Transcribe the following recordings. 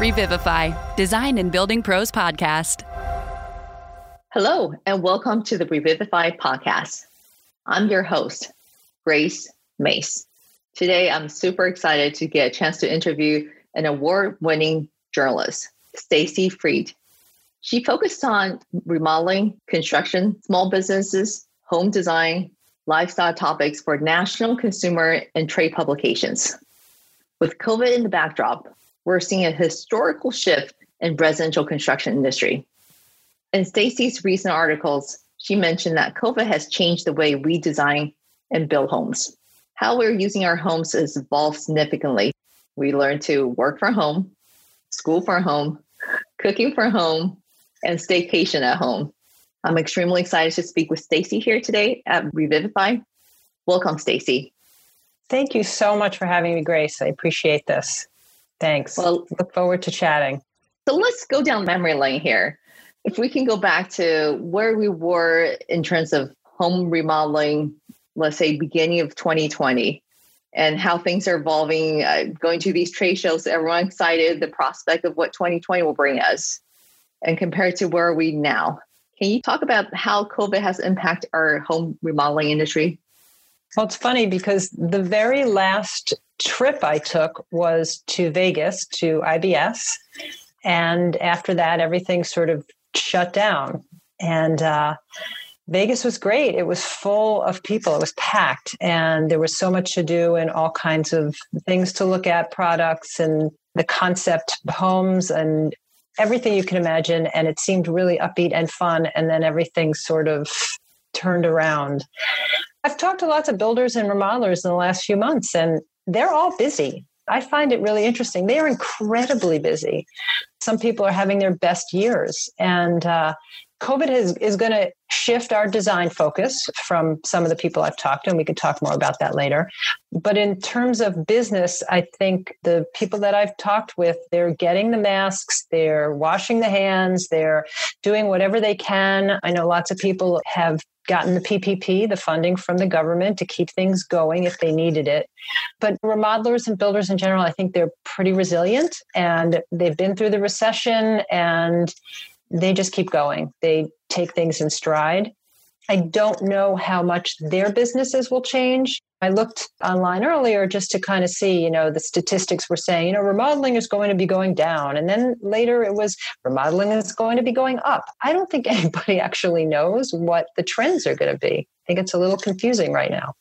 Revivify, Design and Building Pros Podcast. Hello, and welcome to the Revivify podcast. I'm your host, Grace Mace. Today, I'm super excited to get a chance to interview an award winning journalist, Stacy Freed. She focused on remodeling, construction, small businesses, home design, lifestyle topics for national consumer and trade publications. With COVID in the backdrop, we're seeing a historical shift in residential construction industry. In Stacy's recent articles, she mentioned that COVID has changed the way we design and build homes. How we're using our homes has evolved significantly. We learn to work from home, school from home, cooking from home, and staycation at home. I'm extremely excited to speak with Stacy here today at Revivify. Welcome, Stacy. Thank you so much for having me, Grace. I appreciate this. Thanks. Well, look forward to chatting. So let's go down memory lane here. If we can go back to where we were in terms of home remodeling, let's say beginning of 2020, and how things are evolving, uh, going to these trade shows, everyone excited, the prospect of what 2020 will bring us, and compared to where are we now? Can you talk about how COVID has impacted our home remodeling industry? Well, it's funny because the very last trip I took was to Vegas to IBS. And after that, everything sort of shut down. And uh, Vegas was great. It was full of people, it was packed, and there was so much to do and all kinds of things to look at products and the concept homes and everything you can imagine. And it seemed really upbeat and fun. And then everything sort of turned around. I've talked to lots of builders and remodelers in the last few months, and they're all busy. I find it really interesting. They are incredibly busy. Some people are having their best years. And uh, COVID is, is going to shift our design focus from some of the people I've talked to, and we could talk more about that later. But in terms of business, I think the people that I've talked with, they're getting the masks, they're washing the hands, they're doing whatever they can. I know lots of people have gotten the PPP, the funding from the government to keep things going if they needed it. But remodelers and builders in general, I think they're pretty resilient and they've been through the recession and they just keep going. They take things in stride. I don't know how much their businesses will change. I looked online earlier just to kind of see, you know, the statistics were saying, you know, remodeling is going to be going down. And then later it was remodeling is going to be going up. I don't think anybody actually knows what the trends are going to be. I think it's a little confusing right now.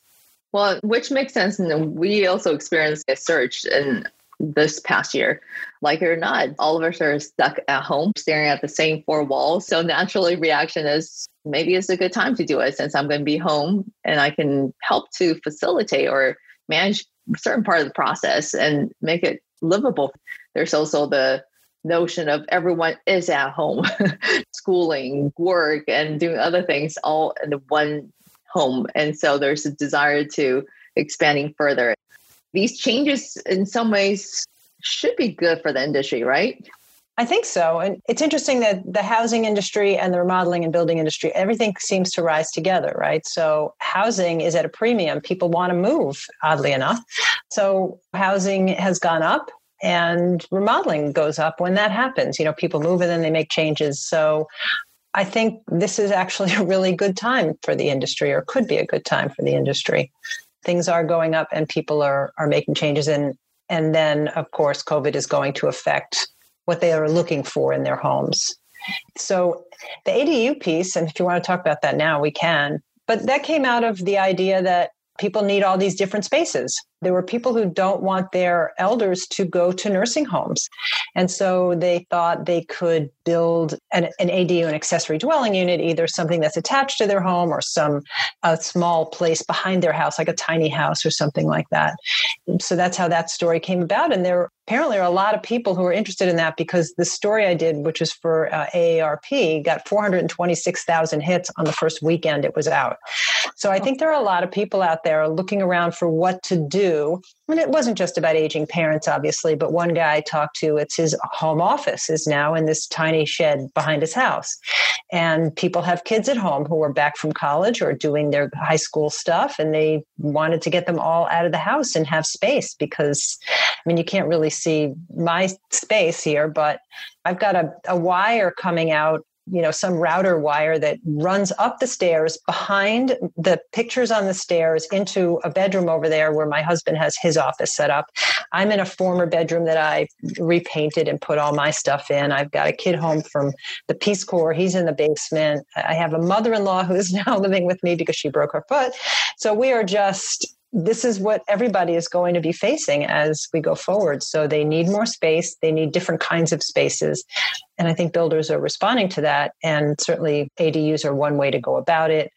Well, which makes sense. And we also experienced a surge in this past year. Like it or not, all of us are stuck at home staring at the same four walls. So naturally reaction is maybe it's a good time to do it since I'm going to be home and I can help to facilitate or manage certain part of the process and make it livable. There's also the notion of everyone is at home, schooling, work, and doing other things all in one home. And so there's a desire to expanding further these changes in some ways should be good for the industry, right? I think so. And it's interesting that the housing industry and the remodeling and building industry, everything seems to rise together, right? So housing is at a premium. People want to move, oddly enough. So housing has gone up and remodeling goes up when that happens. You know, people move and then they make changes. So I think this is actually a really good time for the industry, or could be a good time for the industry things are going up and people are are making changes and and then of course covid is going to affect what they are looking for in their homes so the adu piece and if you want to talk about that now we can but that came out of the idea that people need all these different spaces. There were people who don't want their elders to go to nursing homes. And so they thought they could build an, an ADU, an accessory dwelling unit, either something that's attached to their home or some a small place behind their house, like a tiny house or something like that. So that's how that story came about. And there apparently are a lot of people who are interested in that because the story I did, which was for uh, AARP, got 426,000 hits on the first weekend it was out. So I think there are a lot of people out there looking around for what to do. And it wasn't just about aging parents, obviously, but one guy I talked to, it's his home office is now in this tiny shed behind his house. And people have kids at home who are back from college or doing their high school stuff, and they wanted to get them all out of the house and have space because, I mean, you can't really see my space here, but I've got a, a wire coming out you know some router wire that runs up the stairs behind the pictures on the stairs into a bedroom over there where my husband has his office set up. I'm in a former bedroom that i repainted and put all my stuff in. I've got a kid home from the peace corps. He's in the basement. I have a mother-in-law who's now living with me because she broke her foot. So we are just this is what everybody is going to be facing as we go forward. So they need more space, they need different kinds of spaces. And I think builders are responding to that. And certainly ADUs are one way to go about it.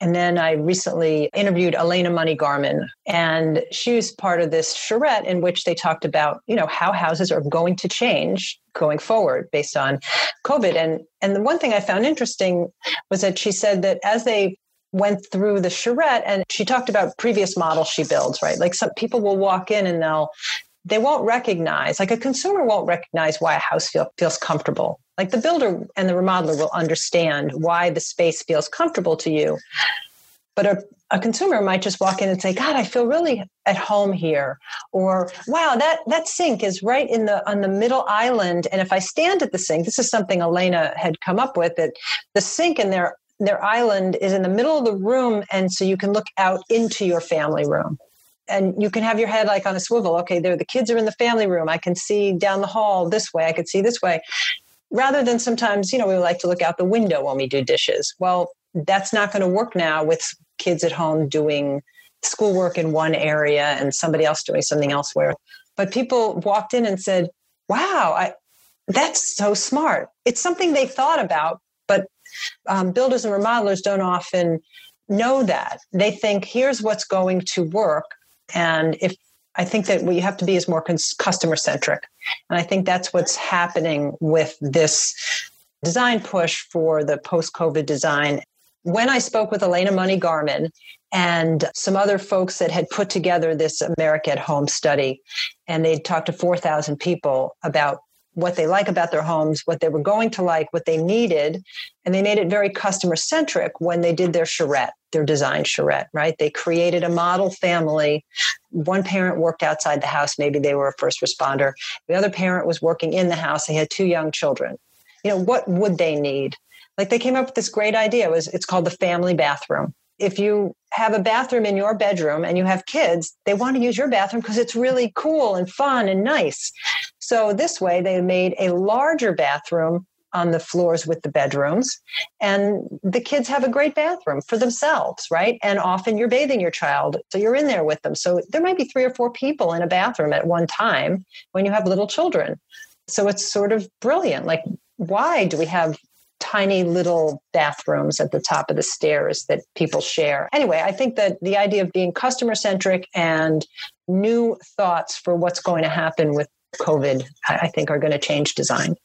And then I recently interviewed Elena Money Garman, and she was part of this charrette in which they talked about, you know, how houses are going to change going forward based on COVID. And and the one thing I found interesting was that she said that as they went through the charrette and she talked about previous models she builds, right? Like some people will walk in and they'll they won't recognize, like a consumer won't recognize why a house feel, feels comfortable. Like the builder and the remodeler will understand why the space feels comfortable to you. But a, a consumer might just walk in and say, God, I feel really at home here. Or wow, that that sink is right in the on the middle island. And if I stand at the sink, this is something Elena had come up with, that the sink in there their island is in the middle of the room and so you can look out into your family room. And you can have your head like on a swivel. Okay there the kids are in the family room. I can see down the hall this way. I could see this way. Rather than sometimes you know we like to look out the window when we do dishes. Well that's not going to work now with kids at home doing schoolwork in one area and somebody else doing something elsewhere. But people walked in and said wow I, that's so smart. It's something they thought about um, builders and remodelers don't often know that. They think, here's what's going to work. And if I think that what you have to be is more customer centric. And I think that's what's happening with this design push for the post COVID design. When I spoke with Elena Money Garman and some other folks that had put together this America at Home study, and they'd talked to 4,000 people about what they like about their homes, what they were going to like, what they needed. And they made it very customer centric when they did their charrette, their design charrette, right? They created a model family. One parent worked outside the house, maybe they were a first responder. The other parent was working in the house, they had two young children. You know, what would they need? Like they came up with this great idea. It was it's called the family bathroom if you have a bathroom in your bedroom and you have kids, they want to use your bathroom because it's really cool and fun and nice. So, this way, they made a larger bathroom on the floors with the bedrooms, and the kids have a great bathroom for themselves, right? And often you're bathing your child, so you're in there with them. So, there might be three or four people in a bathroom at one time when you have little children. So, it's sort of brilliant. Like, why do we have tiny little bathrooms at the top of the stairs that people share. Anyway, I think that the idea of being customer centric and new thoughts for what's going to happen with COVID, I think are going to change design.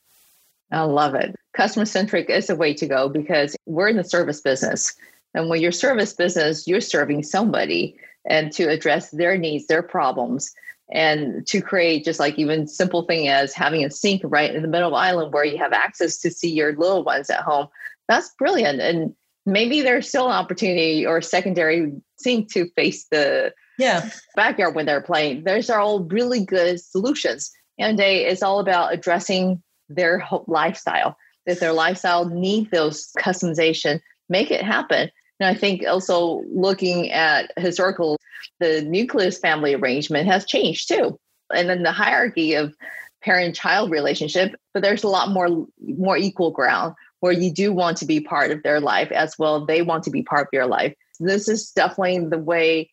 I love it. Customer centric is the way to go because we're in the service business. And when you're service business, you're serving somebody and to address their needs, their problems and to create just like even simple thing as having a sink right in the middle of the island where you have access to see your little ones at home. That's brilliant. And maybe there's still an opportunity or secondary sink to face the yeah. backyard when they're playing. Those are all really good solutions. And is all about addressing their lifestyle if their lifestyle need those customization make it happen. And I think also looking at historical, the nucleus family arrangement has changed too. And then the hierarchy of parent child relationship, but there's a lot more more equal ground where you do want to be part of their life as well. They want to be part of your life. This is definitely the way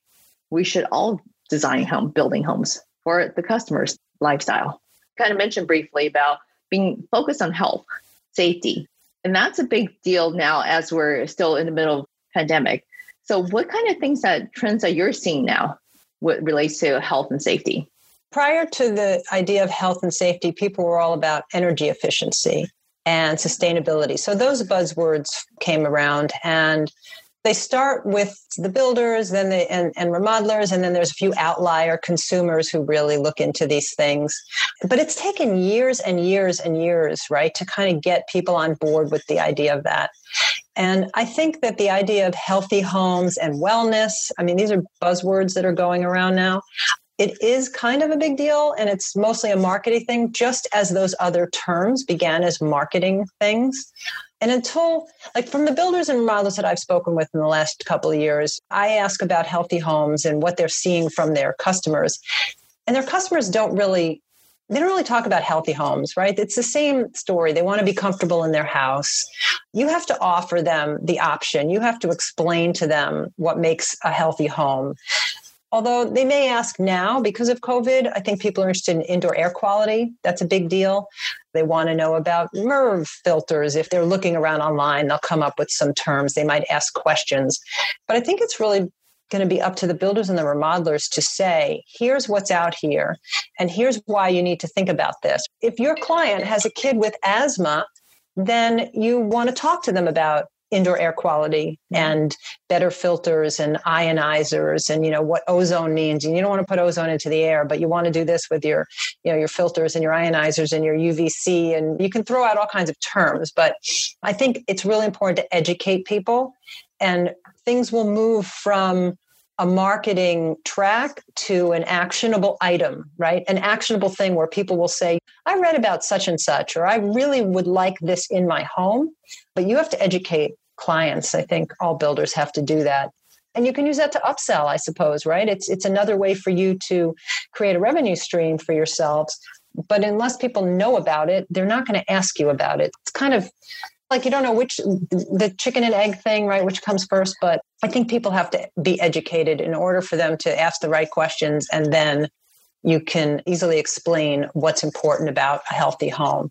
we should all design home building homes for the customer's lifestyle. Kind of mentioned briefly about being focused on health, safety. And that's a big deal now as we're still in the middle of pandemic. So, what kind of things that trends that you're seeing now what relates to health and safety? Prior to the idea of health and safety, people were all about energy efficiency and sustainability. So those buzzwords came around and they start with the builders then they and, and remodelers and then there's a few outlier consumers who really look into these things but it's taken years and years and years right to kind of get people on board with the idea of that and I think that the idea of healthy homes and wellness, I mean, these are buzzwords that are going around now. it is kind of a big deal and it's mostly a marketing thing, just as those other terms began as marketing things. And until, like, from the builders and remodelers that I've spoken with in the last couple of years, I ask about healthy homes and what they're seeing from their customers. And their customers don't really they don't really talk about healthy homes, right? It's the same story. They want to be comfortable in their house. You have to offer them the option. You have to explain to them what makes a healthy home. Although they may ask now because of COVID, I think people are interested in indoor air quality. That's a big deal. They want to know about MERV filters. If they're looking around online, they'll come up with some terms. They might ask questions. But I think it's really going to be up to the builders and the remodelers to say, here's what's out here, and here's why you need to think about this. If your client has a kid with asthma, then you want to talk to them about indoor air quality mm-hmm. and better filters and ionizers and you know what ozone means and you don't want to put ozone into the air but you want to do this with your you know your filters and your ionizers and your UVC and you can throw out all kinds of terms but I think it's really important to educate people and things will move from a marketing track to an actionable item, right? An actionable thing where people will say, I read about such and such, or I really would like this in my home. But you have to educate clients. I think all builders have to do that. And you can use that to upsell, I suppose, right? It's it's another way for you to create a revenue stream for yourselves. But unless people know about it, they're not going to ask you about it. It's kind of like you don't know which the chicken and egg thing right which comes first but i think people have to be educated in order for them to ask the right questions and then you can easily explain what's important about a healthy home.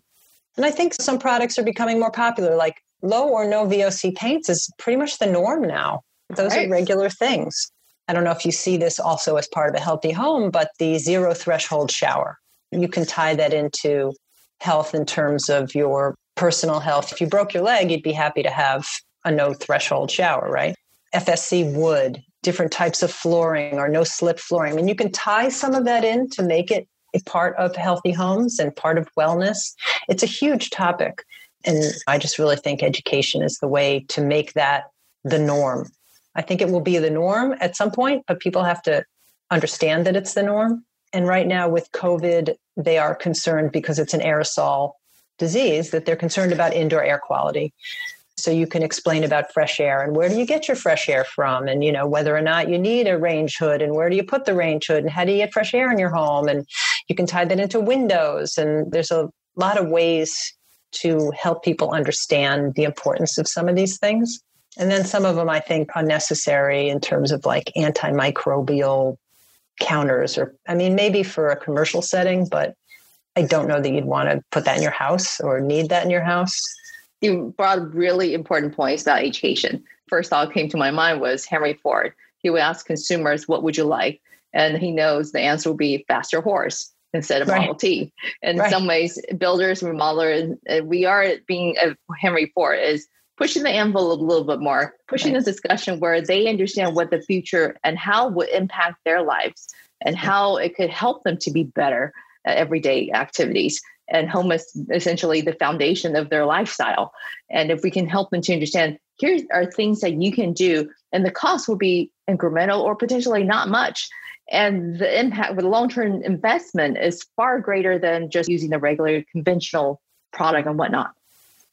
And i think some products are becoming more popular like low or no voc paints is pretty much the norm now. Those right. are regular things. I don't know if you see this also as part of a healthy home but the zero threshold shower you can tie that into health in terms of your personal health. If you broke your leg, you'd be happy to have a no threshold shower, right? FSC wood, different types of flooring or no slip flooring. I mean, you can tie some of that in to make it a part of healthy homes and part of wellness. It's a huge topic. And I just really think education is the way to make that the norm. I think it will be the norm at some point, but people have to understand that it's the norm. And right now with COVID, they are concerned because it's an aerosol disease that they're concerned about indoor air quality. So you can explain about fresh air and where do you get your fresh air from? And you know whether or not you need a range hood and where do you put the range hood and how do you get fresh air in your home? And you can tie that into windows. And there's a lot of ways to help people understand the importance of some of these things. And then some of them i think are unnecessary in terms of like antimicrobial counters or i mean maybe for a commercial setting but I don't know that you'd want to put that in your house or need that in your house. You brought really important points about education. First thought came to my mind was Henry Ford. He would ask consumers, "What would you like?" And he knows the answer will be faster horse instead of right. Model T. In right. some ways, builders, remodelers, we are being uh, Henry Ford is pushing the envelope a little bit more, pushing right. this discussion where they understand what the future and how would impact their lives and how it could help them to be better Uh, everyday activities. And home is essentially the foundation of their lifestyle. And if we can help them to understand, here are things that you can do, and the cost will be incremental or potentially not much. And the impact with long term investment is far greater than just using the regular conventional product and whatnot.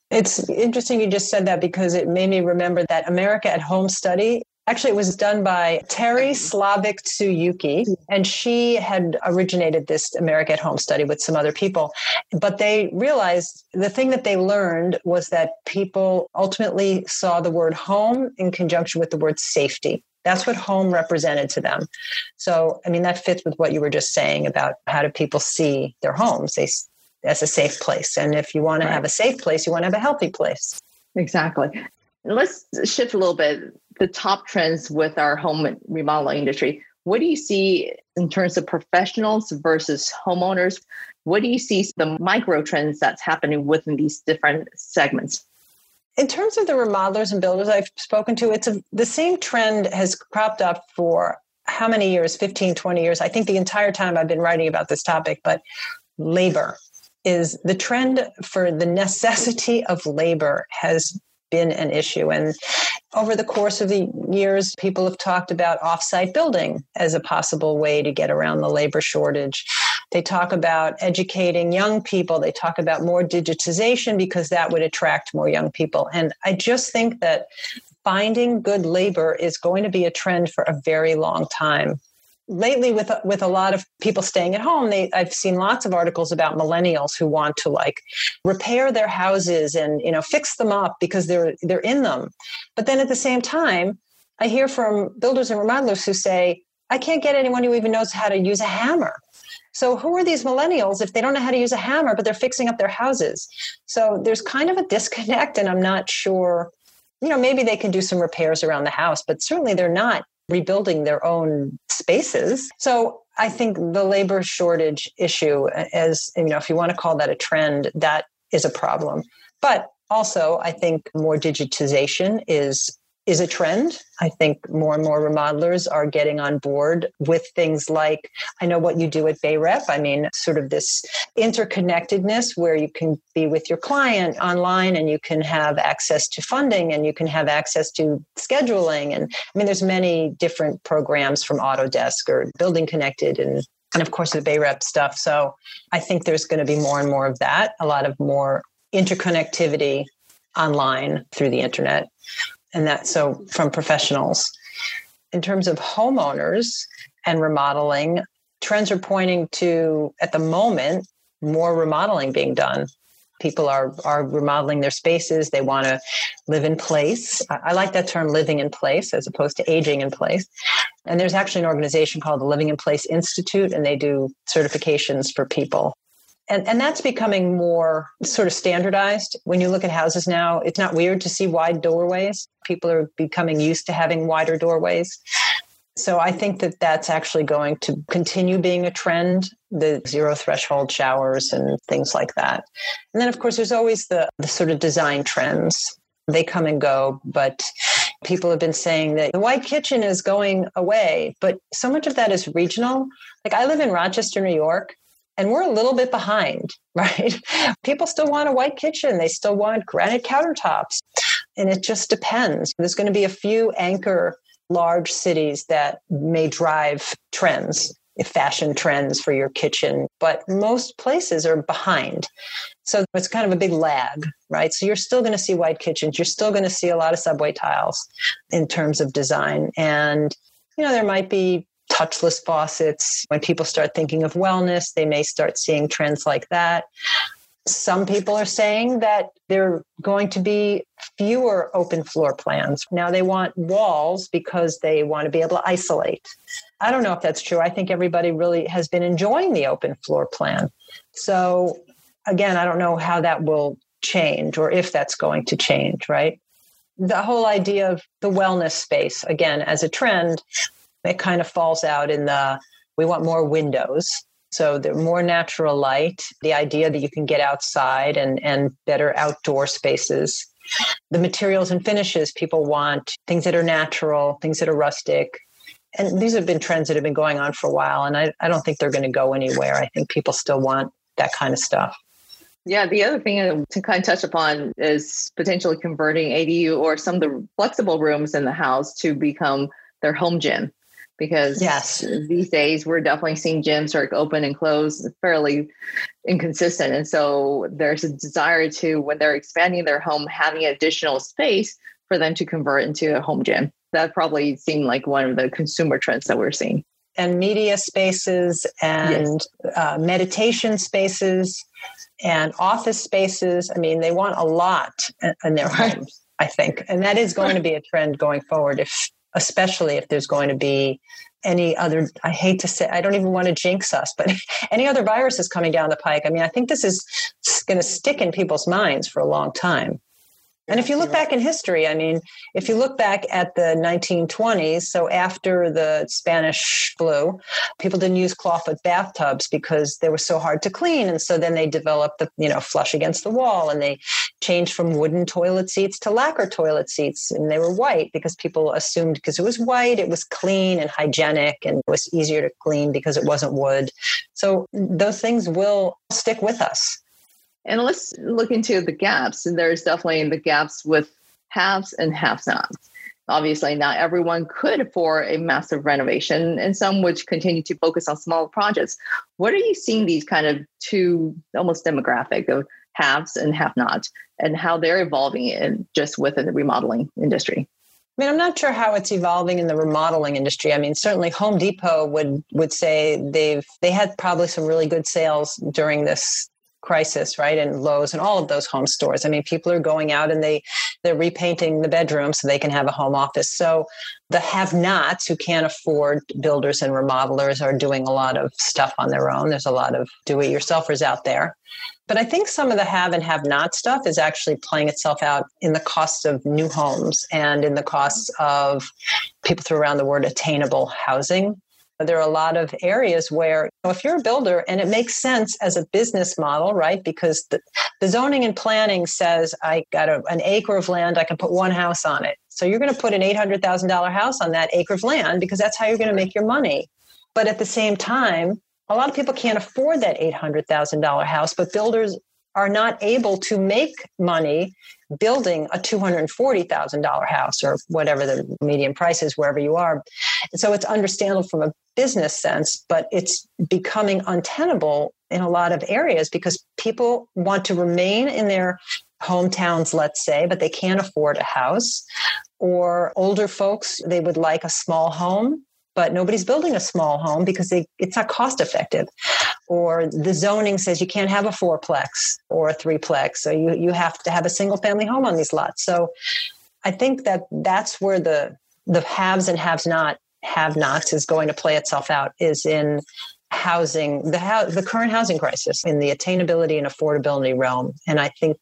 It's interesting you just said that because it made me remember that America at Home study Actually, it was done by Teri mm-hmm. Slavik Tsuyuki, and she had originated this America at Home study with some other people. But they realized the thing that they learned was that people ultimately saw the word home in conjunction with the word safety. That's what home represented to them. So, I mean, that fits with what you were just saying about how do people see their homes they, as a safe place. And if you want to right. have a safe place, you want to have a healthy place. Exactly. Let's shift a little bit the top trends with our home remodeling industry. What do you see in terms of professionals versus homeowners? What do you see the micro trends that's happening within these different segments? In terms of the remodelers and builders I've spoken to, it's a, the same trend has cropped up for how many years 15 20 years i think the entire time i've been writing about this topic but labor is the trend for the necessity of labor has been an issue. And over the course of the years, people have talked about offsite building as a possible way to get around the labor shortage. They talk about educating young people. They talk about more digitization because that would attract more young people. And I just think that finding good labor is going to be a trend for a very long time lately with with a lot of people staying at home they i've seen lots of articles about millennials who want to like repair their houses and you know fix them up because they're they're in them. But then at the same time i hear from builders and remodelers who say i can't get anyone who even knows how to use a hammer. So who are these millennials if they don't know how to use a hammer but they're fixing up their houses? So there's kind of a disconnect and i'm not sure you know maybe they can do some repairs around the house but certainly they're not rebuilding their own spaces. So I think the labor shortage issue, uh, as you know, if you want to call that a trend, that is a problem. But also, I think more digitization is is a trend. I think more and more remodelers are getting on board with things like I know what you do at BayRep. I mean, sort of this interconnectedness where you can be with your client online and you can have access to funding and you can have access to scheduling. And I mean, there's many different programs from Autodesk or Building Connected and and of course the Bay Rep stuff. So I think there's going to be more and more of that, a lot of more interconnectivity online through the internet and that so from professionals. In terms of homeowners and remodeling trends are pointing to at the moment more remodeling being done. People are are remodeling their spaces. They want to live in place. I like that term living in place as opposed to aging in place. And there's actually an organization called the living in place institute and they do certifications for people and, and that's becoming more sort of standardized. When you look at houses now, it's not weird to see wide doorways. People are becoming used to having wider doorways. So I think that that's actually going to continue being a trend, the zero threshold showers and things like that. And then, of course, there's always the, the sort of design trends. They come and go, but people have been saying that the white kitchen is going away, but so much of that is regional. Like I live in Rochester, New York, and we're a little bit behind, right? People still want a white kitchen, they still want granite countertops. And it just depends. There's going to be a few anchor large cities that may drive trends, fashion trends for your kitchen, but most places are behind. So it's kind of a big lag, right? So you're still going to see white kitchens. You're still going to see a lot of subway tiles in terms of design. And, you know, there might be touchless faucets. When people start thinking of wellness, they may start seeing trends like that. Some people are saying that there are going to be fewer open floor plans. Now they want walls because they want to be able to isolate. I don't know if that's true. I think everybody really has been enjoying the open floor plan. So, again, I don't know how that will change or if that's going to change, right? The whole idea of the wellness space, again, as a trend, it kind of falls out in the we want more windows. So the more natural light the idea that you can get outside and and better outdoor spaces. The materials and finishes people want things that are natural things that are rustic. And these have been trends that have been going on for a while and i, I don't think they're going to go anywhere. I think people still want that kind of stuff. Yeah, the other thing to kind of touch upon is potentially converting ADU or some of the flexible rooms in the house to become their home gym because yes. these days we're definitely seeing gyms are open and close fairly inconsistent. And so there's a desire to when they're expanding their home having additional space for them to convert into a home gym. That probably seemed like one of the consumer trends that we're seeing. And media spaces and yes. uh, meditation spaces and office spaces. I mean they want a lot in their homes I think. And that is going to be a trend going forward if especially if there's going to be any other i hate to say i don't even want to jinx us but any other viruses coming down the pike. I mean i think this is going to stick in people's minds for a long time and if you look back in history, I mean, if you look back at the 1920s, so after the Spanish flu, people didn't use clawfoot bathtubs because they were so hard to clean. And so then they developed the, you know, flush against the wall and they changed from wooden toilet seats to lacquer toilet seats. And they were white because people assumed because it was white, it was clean and hygienic and it was easier to clean because it wasn't wood. So those things will stick with us. And let's look into the gaps. And there's definitely the gaps with haves and have nots. Obviously, not everyone could afford a massive renovation, and some would continue to focus on small projects. What are you seeing these kind of two almost demographic of haves and have nots and how they're evolving in just within the remodeling industry? I mean, I'm not sure how it's evolving in the remodeling industry. I mean, certainly Home Depot would would say they've they had probably some really good sales during this crisis, right? And Lowe's and all of those home stores. I mean, people are going out and they they're repainting the bedroom so they can have a home office. So the have-nots who can't afford builders and remodelers are doing a lot of stuff on their own. There's a lot of do-it-yourselfers out there. But I think some of the have and have not stuff is actually playing itself out in the costs of new homes and in the costs of people throw around the word attainable housing there are a lot of areas where, if you're a builder and it makes sense as a business model, right? Because the, the zoning and planning says I got a, an acre of land, I can put one house on it. So you're going to put an $800,000 house on that acre of land because that's how you're going to make your money. But at the same time, a lot of people can't afford that $800,000 house, but builders are not able to make money building a $240,000 house or whatever the median price is wherever you are. And so it's understandable from a business sense, but it's becoming untenable in a lot of areas because people want to remain in their hometowns, let's say, but they can't afford a house. Or older folks, they would like a small home but nobody's building a small home because they, it's not cost effective. Or the zoning says you can't have a fourplex or a threeplex, so you, you have to have a single family home on these lots. So I think that that's where the the haves and haves not have nots is going to play itself out is in housing the the current housing crisis in the attainability and affordability realm. And i think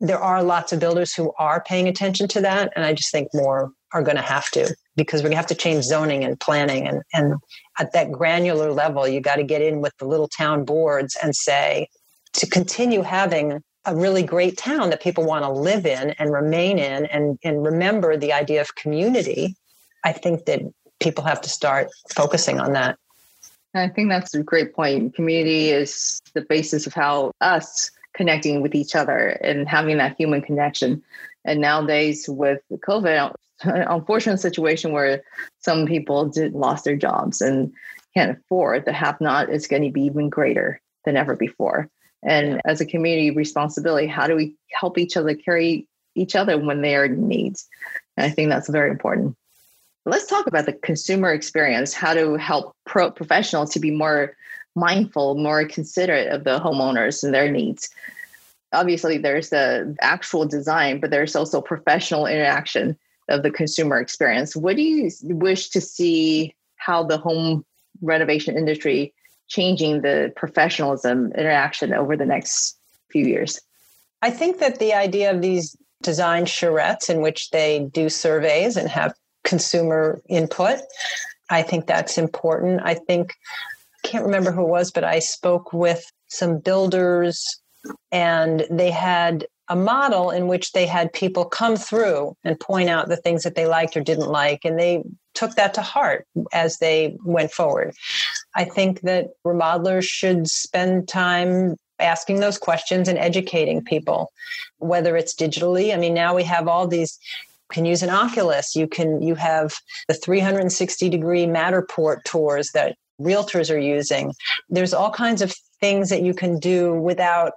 there are lots of builders who are paying attention to that. And i just think more are going to have to because we're going to have to change zoning and planning and, and at that granular level you got to get in with the little town boards and say to continue having a really great town that people want to live in and remain in and, and remember the idea of community i think that people have to start focusing on that. I think that's a great point. Community is the basis of how us connecting with each other and having that human connection. And nowadays with covid unfortunate situation where some people did lost their jobs and can't afford the have not is going to be even greater than ever before. And as a community responsibility how do we help each other carry each other when they are in needs and i think that's very important let's talk about the consumer experience how to help pro professionals to be more mindful more considerate of the homeowners and their needs obviously there's the actual design but there's also professional interaction of the consumer experience. What do you wish to see how the home renovation industry changing the professionalism interaction over the next few years? I think that the idea of these design charrettes in which they do surveys and have consumer input, I think that's important. I think I can't remember who it was, but I spoke with some builders and they had a model in which they had people come through and point out the things that they liked or didn't like and they took that to heart as they went forward. I think that remodelers should spend time asking those questions and educating people whether it's digitally. I mean now we have all these can use an oculus. You can you have the 360 degree matterport tours that realtors are using. There's all kinds of things that you can do without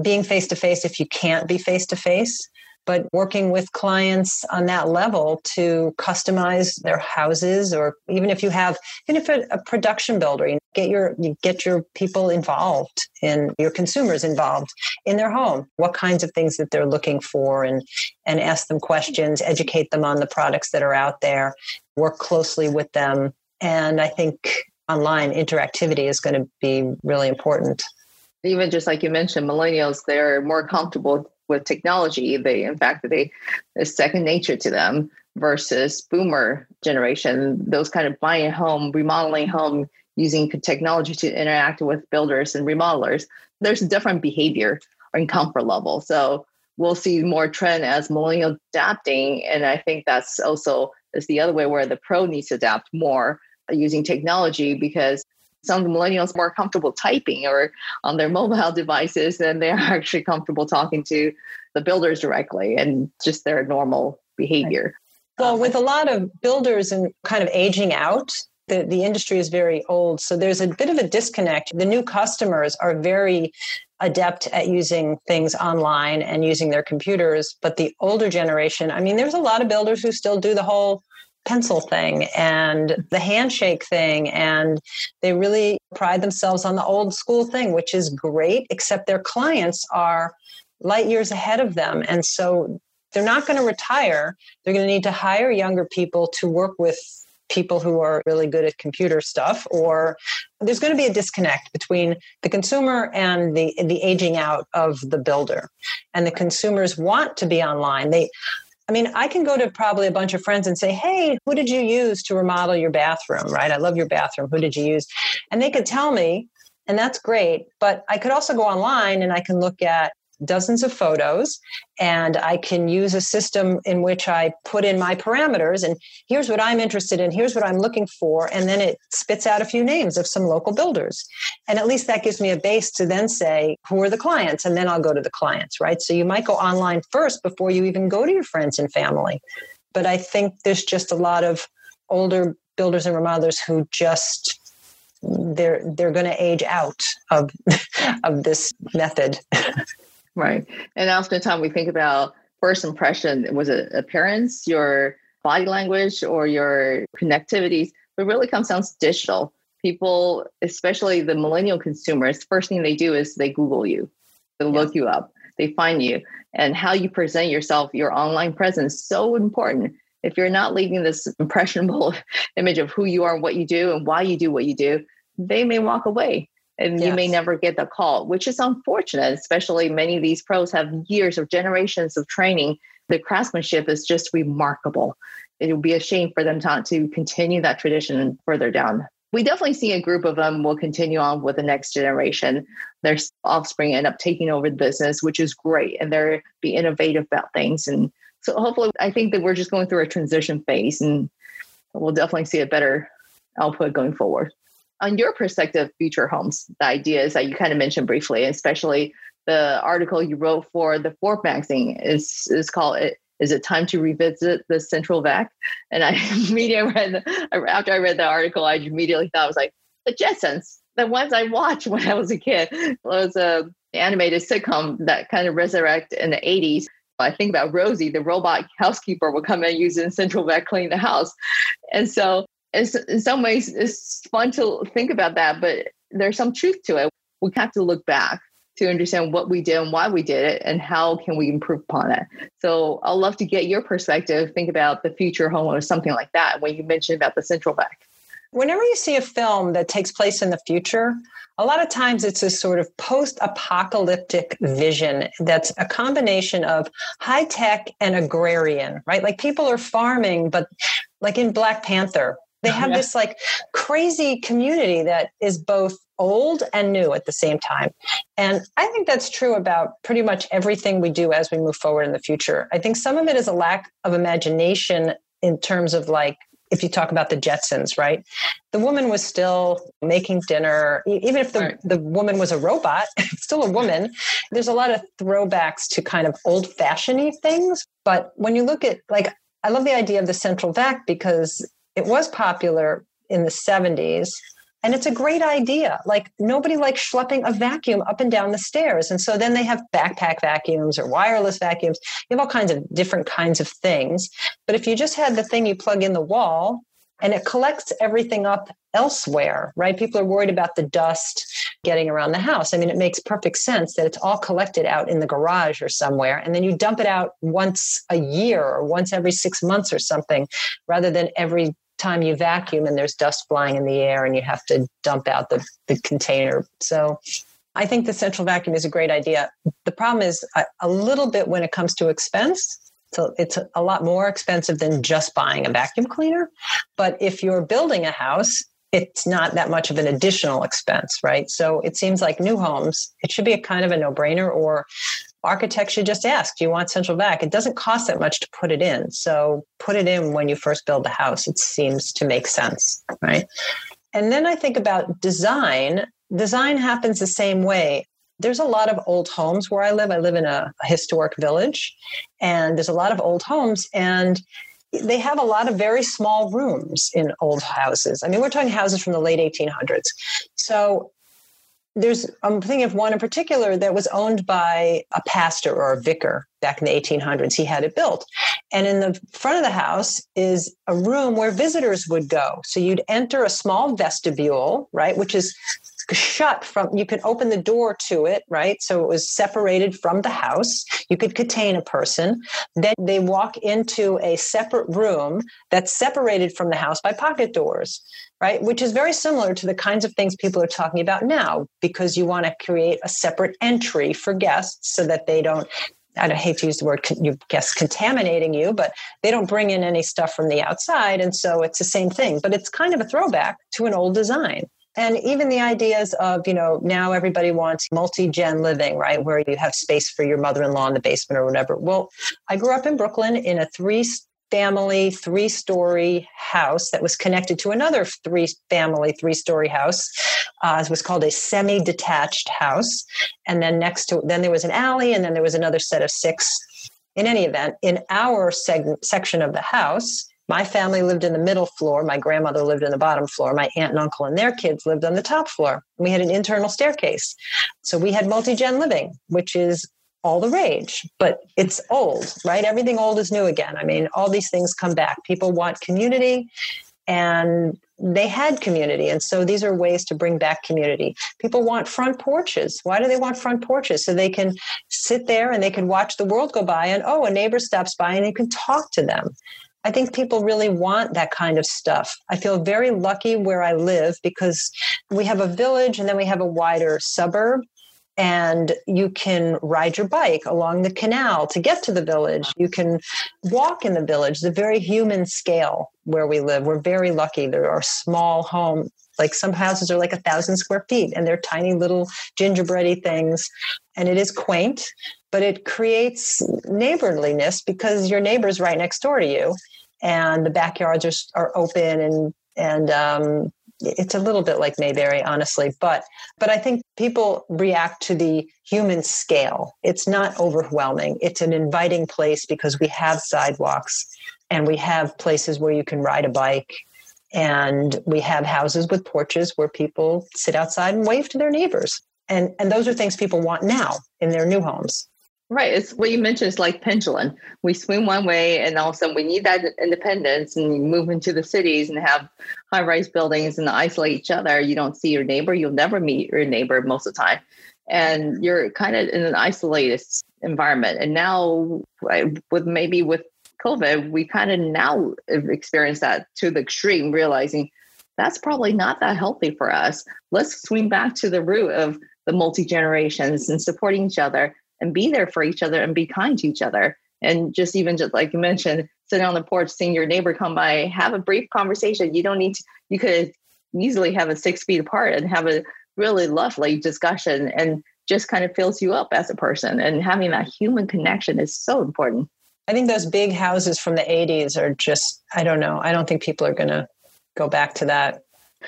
being face to face if you can't be face to face but working with clients on that level to customize their houses or even if you have even if a, a production builder you get your you get your people involved and your consumers involved in their home what kinds of things that they're looking for and and ask them questions educate them on the products that are out there work closely with them. And i think online interactivity is going to be really important. Even just like you mentioned, millennials, they're more comfortable with technology. They, in fact, they it's second nature to them versus boomer generation. Those kind of buying home, remodeling home, using technology to interact with builders and remodelers. There's a different behavior and comfort level. So we'll see more trend as millennial adapting, and I think that's also is the other way where the pro needs to adapt more using technology because some millennials more comfortable typing or on their mobile devices than they are actually comfortable talking to the builders directly and just their normal behavior. Well, with a lot of builders and kind of aging out, the, the industry is very old. So there's a bit of a disconnect. The new customers are very adept at using things online and using their computers. But the older generation, I mean, there's a lot of builders who still do the whole pencil thing and the handshake thing. And they really pride themselves on the old school thing, which is great, except their clients are light years ahead of them. And so they're not going to retire. They're going to need to hire younger people to work with people who are really good at computer stuff or there's going to be a disconnect between the consumer and the the aging out of the builder and the consumers want to be online they I mean, I can go to probably a bunch of friends and say, Hey, who did you use to remodel your bathroom? Right? I love your bathroom. Who did you use? And they could tell me, and that's great. But I could also go online and I can look at dozens of photos and I can use a system in which I put in my parameters and here's what I'm interested in, here's what I'm looking for, and then it spits out a few names of some local builders. And at least that gives me a base to then say, who are the clients? And then I'll go to the clients, right? So you might go online first before you even go to your friends and family. But I think there's just a lot of older builders and remodelers who just they're they're going to age out of of this method Right. And oftentimes we think about first impression was it appearance, your body language, or your connectivities, but really comes down to digital. People, especially the millennial consumers, first thing they do is they Google you, they yes. look you up, they find you, and how you present yourself, your online presence, so important. If you're not leaving this impressionable image of who you are, what you do, and why you do what you do, they may walk away and yes. you may never get the call, which is unfortunate, especially many of these pros have years of generations of training. The craftsmanship is just remarkable. It would be a shame for them not to continue that tradition further down. We definitely see a group of them will continue on with the next generation. Their offspring end up taking over the business, which is great, and they're be innovative about things. And so, hopefully, I think that we're just going through a transition phase, and we'll definitely see a better output going forward on your perspective, future homes, the ideas that you kind of mentioned briefly, especially the article you wrote for the Forbes magazine is is called is it time to revisit the central vac? And I immediately read the, after I read the article, I immediately thought I was like the Jetsons, the ones I watched when I was a kid. It was a animated sitcom that kind of resurrect in the 80s. I think about Rosie, the robot housekeeper, would come and use in central vac clean the house. And so it's, in some ways it's fun to think about that but there's some truth to it we have to look back to understand what we did and why we did it and how can we improve upon it so i'd love to get your perspective think about the future home or something like that when you mentioned about the central vac. whenever you see a film that takes place in the future a lot of times it's a sort of post apocalyptic vision that's a combination of high tech and agrarian, right? Like people are farming, but like in Black Panther, they oh, have yeah. this like crazy community that is both old and new at the same time. And I think that's true about pretty much everything we do as we move forward in the future. I think some of it is a lack of imagination in terms of like, if you talk about the Jetsons, right? The woman was still making dinner, even if the, right. the woman was a robot, still a woman. There's a lot of throwbacks to kind of old fashioned things. But when you look at, like, I love the idea of the central vac because it was popular in the 70s. And it's a great idea. Like nobody likes schlepping a vacuum up and down the stairs. And so then they have backpack vacuums or wireless vacuums. You have all kinds of different kinds of things. But if you just had the thing you plug in the wall and it collects everything up elsewhere, right? People are worried about the dust getting around the house. I mean, it makes perfect sense that it's all collected out in the garage or somewhere, and then you dump it out once a year or once every six months or something, rather than every time you vacuum and there's dust flying in the air and you have to dump out the, the container. So I think the central vacuum is a great idea. The problem is a, a little bit when it comes to expense. So it's a lot more expensive than just buying a vacuum cleaner. But if you're building a house, it's not that much of an additional expense, right? So it seems like new homes, it should be a kind of a no brainer or architects should just ask, do you want central vac? It doesn't cost that much to put it in. So put it in when you first build the house. It seems to make sense, right? And then I think about design. Design happens the same way. There's a lot of old homes where I live. I live in a, a historic village, and there's a lot of old homes. And they have a lot of very small rooms in old houses. I mean, we're talking houses from the late 1800s. So there's I'm thinking of one in particular that was owned by a pastor or a vicar back in the 1800s. He had it built. And in the front of the house is a room where visitors would go. So you'd enter a small vestibule, right, which is shut from you could open the door to it right so it was separated from the house you could contain a person then they walk into a separate room that's separated from the house by pocket doors right which is very similar to the kinds of things people are talking about now because you want to create a separate entry for guests so that they don't I don't hate to use the word you guess contaminating you, but they don't bring in any stuff from the outside. And so it's the same thing, but it's kind of a throwback to an old design. And even the ideas of, you know, now everybody wants multi gen living, right? Where you have space for your mother in law in the basement or whatever. Well, I grew up in Brooklyn in a three family, three story house that was connected to another three family, three story house. Uh, it was called a semi detached house. And then next to then there was an alley, and then there was another set of six. In any event, in our seg- section of the house, my family lived in the middle floor. My grandmother lived in the bottom floor. My aunt and uncle and their kids lived on the top floor. We had an internal staircase. So we had multi gen living, which is all the rage, but it's old, right? Everything old is new again. I mean, all these things come back. People want community and they had community. And so these are ways to bring back community. People want front porches. Why do they want front porches? So they can sit there and they can watch the world go by and, oh, a neighbor stops by and you can talk to them. I think people really want that kind of stuff. I feel very lucky where I live because we have a village and then we have a wider suburb. And you can ride your bike along the canal to get to the village. You can walk in the village, the very human scale where we live. We're very lucky. There are small homes, like some houses are like a thousand square feet and they're tiny little gingerbready things. And it is quaint, but it creates neighborliness because your neighbor's right next door to you and the backyards are, are open and and um, it's a little bit like Mayberry, honestly, but but I think people react to the human scale. It's not overwhelming. It's an inviting place because we have sidewalks and we have places where you can ride a bike and we have houses with porches where people sit outside and wave to their neighbors. And and those are things people want now in their new homes. Right. It's what you mentioned It's like pendulum. We swing one way and all of a sudden we need that independence and move into the cities and have high rise buildings and isolate each other. You don't see your neighbor. You'll never meet your neighbor most of the time. And you're kind of in an isolated environment. And now with maybe with COVID, we kind of now experience that to the extreme, realizing that's probably not that healthy for us. Let's swing back to the root of the multi generations and supporting each other and be there for each other and be kind to each other. And just even just like you mentioned, sitting on the porch, seeing your neighbor come by, have a brief conversation. You don't need to, you could easily have a six feet apart and have a really lovely discussion and just kind of fills you up as a person. And having that human connection is so important. I think those big houses from the 80s are just, I don't know. I don't think people are going to go back to that.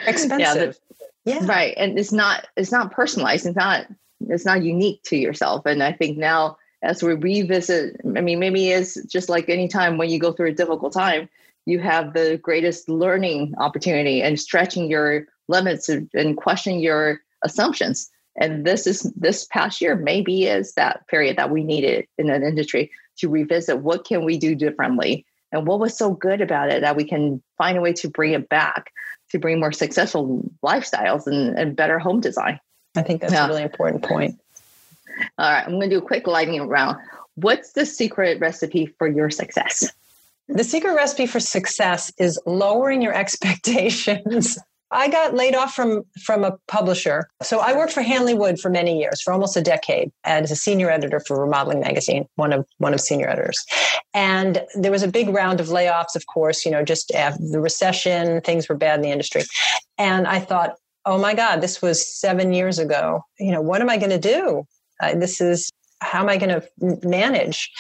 Expensive. Yeah, yeah. Right. And it's not, it's not personalized. It's not it's not unique to yourself. And I think now as we revisit, I mean, maybe it's just like any time when you go through a difficult time, you have the greatest learning opportunity and stretching your limits and questioning your assumptions. And this is this past year maybe is that period that we needed in an industry to revisit what can we do differently and what was so good about it that we can find a way to bring it back to bring more successful lifestyles and, and better home design. I think that's yeah. a really important point. All right, I'm going to do a quick lightning round. What's the secret recipe for your success? The secret recipe for success is lowering your expectations. I got laid off from from a publisher. So I worked for Hanley Wood for many years, for almost a decade, as a senior editor for Remodeling Magazine, one of one of senior editors. And there was a big round of layoffs, of course, you know, just after the recession, things were bad in the industry. And I thought, oh my God, this was seven years ago. You know, what am I going to do? Uh, this is how am I going to manage?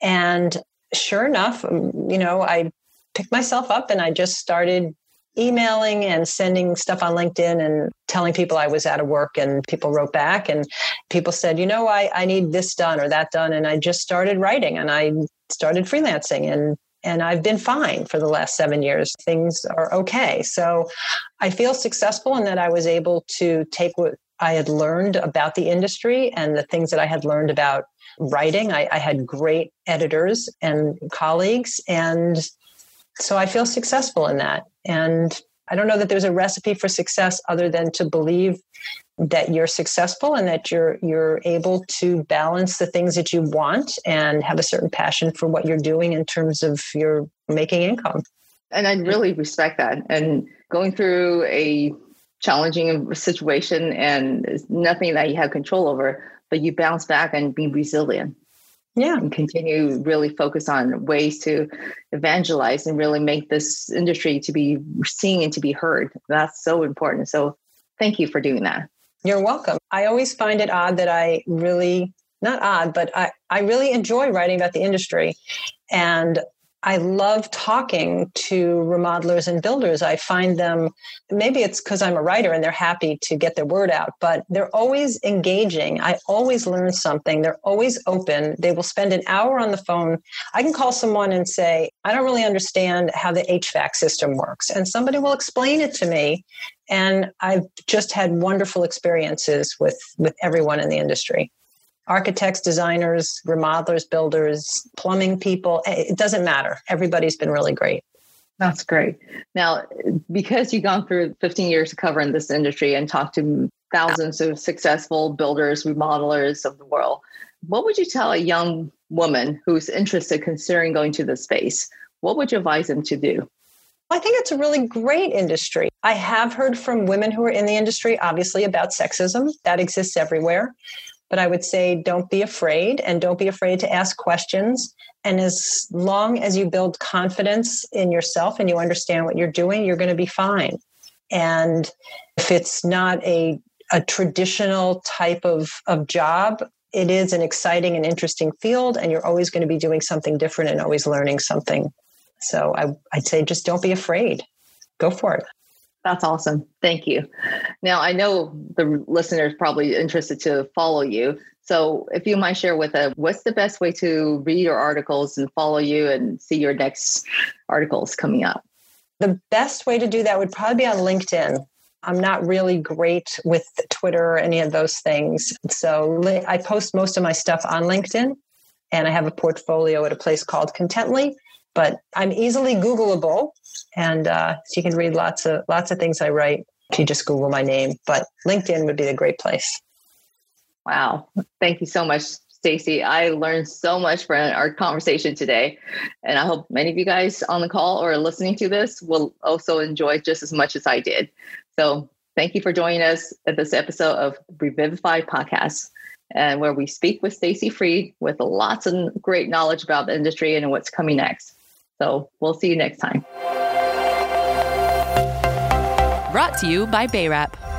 And sure enough, you know, I picked myself up and I just started emailing and sending stuff on LinkedIn and telling people I was out of work and people wrote back and people said, you know, I, I need this done or that done. And I just started writing and I started freelancing and and I've been fine for the last seven years. Things are okay. So I feel successful in that I was able to take what I had learned about the industry and the things that I had learned about writing. I, I had great editors and colleagues. And so I feel successful in that. And I don't know that there's a recipe for success other than to believe that you're successful and that you're you're able to balance the things that you want and have a certain passion for what you're doing in terms of your making income. And I really respect that. And going through a challenging situation and nothing that you have control over, but you bounce back and be resilient yeah. and continue really focus on ways to evangelize and really make this industry to be seen and to be heard. That's so important. So thank you for doing that. You're welcome. I always find it odd that i really not odd but i, I really enjoy writing about the industry. And I love talking to remodelers and builders. I find them, maybe it's because I'm a writer and they're happy to get their word out, but they're always engaging. I always learn something. They're always open. They will spend an hour on the phone. I can call someone and say, I don't really understand how the HVAC system works. And somebody will explain it to me. And I've just had wonderful experiences with, with everyone in the industry architects, designers, remodelers, builders, plumbing people. Eh, it doesn't matter. Everybody's been really great. That's great. Now, because you've gone through 15 years of covering this industry and talked to thousands of successful builders, remodelers of the world, what would you tell a young woman who's interested considering going to this space? What would you advise them to do? I think it's a really great industry. I have heard from women who are in the industry, obviously, about sexism that exists everywhere. But I would say don't be afraid and don't be afraid to ask questions. And as long as you build confidence in yourself and you understand what you're doing, you're going to be fine. And if it's not a, a traditional type of, of job, it is an exciting and interesting field, and you're always going to be doing something different and always learning something. So I, I'd say just don't be afraid. Go for it. That's awesome. Thank you. Now, I know the listeners probably interested to follow you. So, if you might share with us, what's the best way to read your articles and follow you and see your next articles coming up? The best way to do that would probably be on LinkedIn. I'm not really great with Twitter or any of those things. So, I post most of my stuff on LinkedIn, and I have a portfolio at a place called Contently but I'm easily Googleable, and uh, you can read lots of lots of things I write if you just Google my name. But LinkedIn would be a great place. Wow, thank you so much, Stacy. I learned so much from our conversation today, and I hope many of you guys on the call or listening to this will also enjoy just as much as I did. So, thank you for joining us at this episode of Revivify Podcast and where we speak with Stacy Freed with lots of great knowledge about the industry and what's coming next. So we'll see you next time. Brought to you by BayWrap.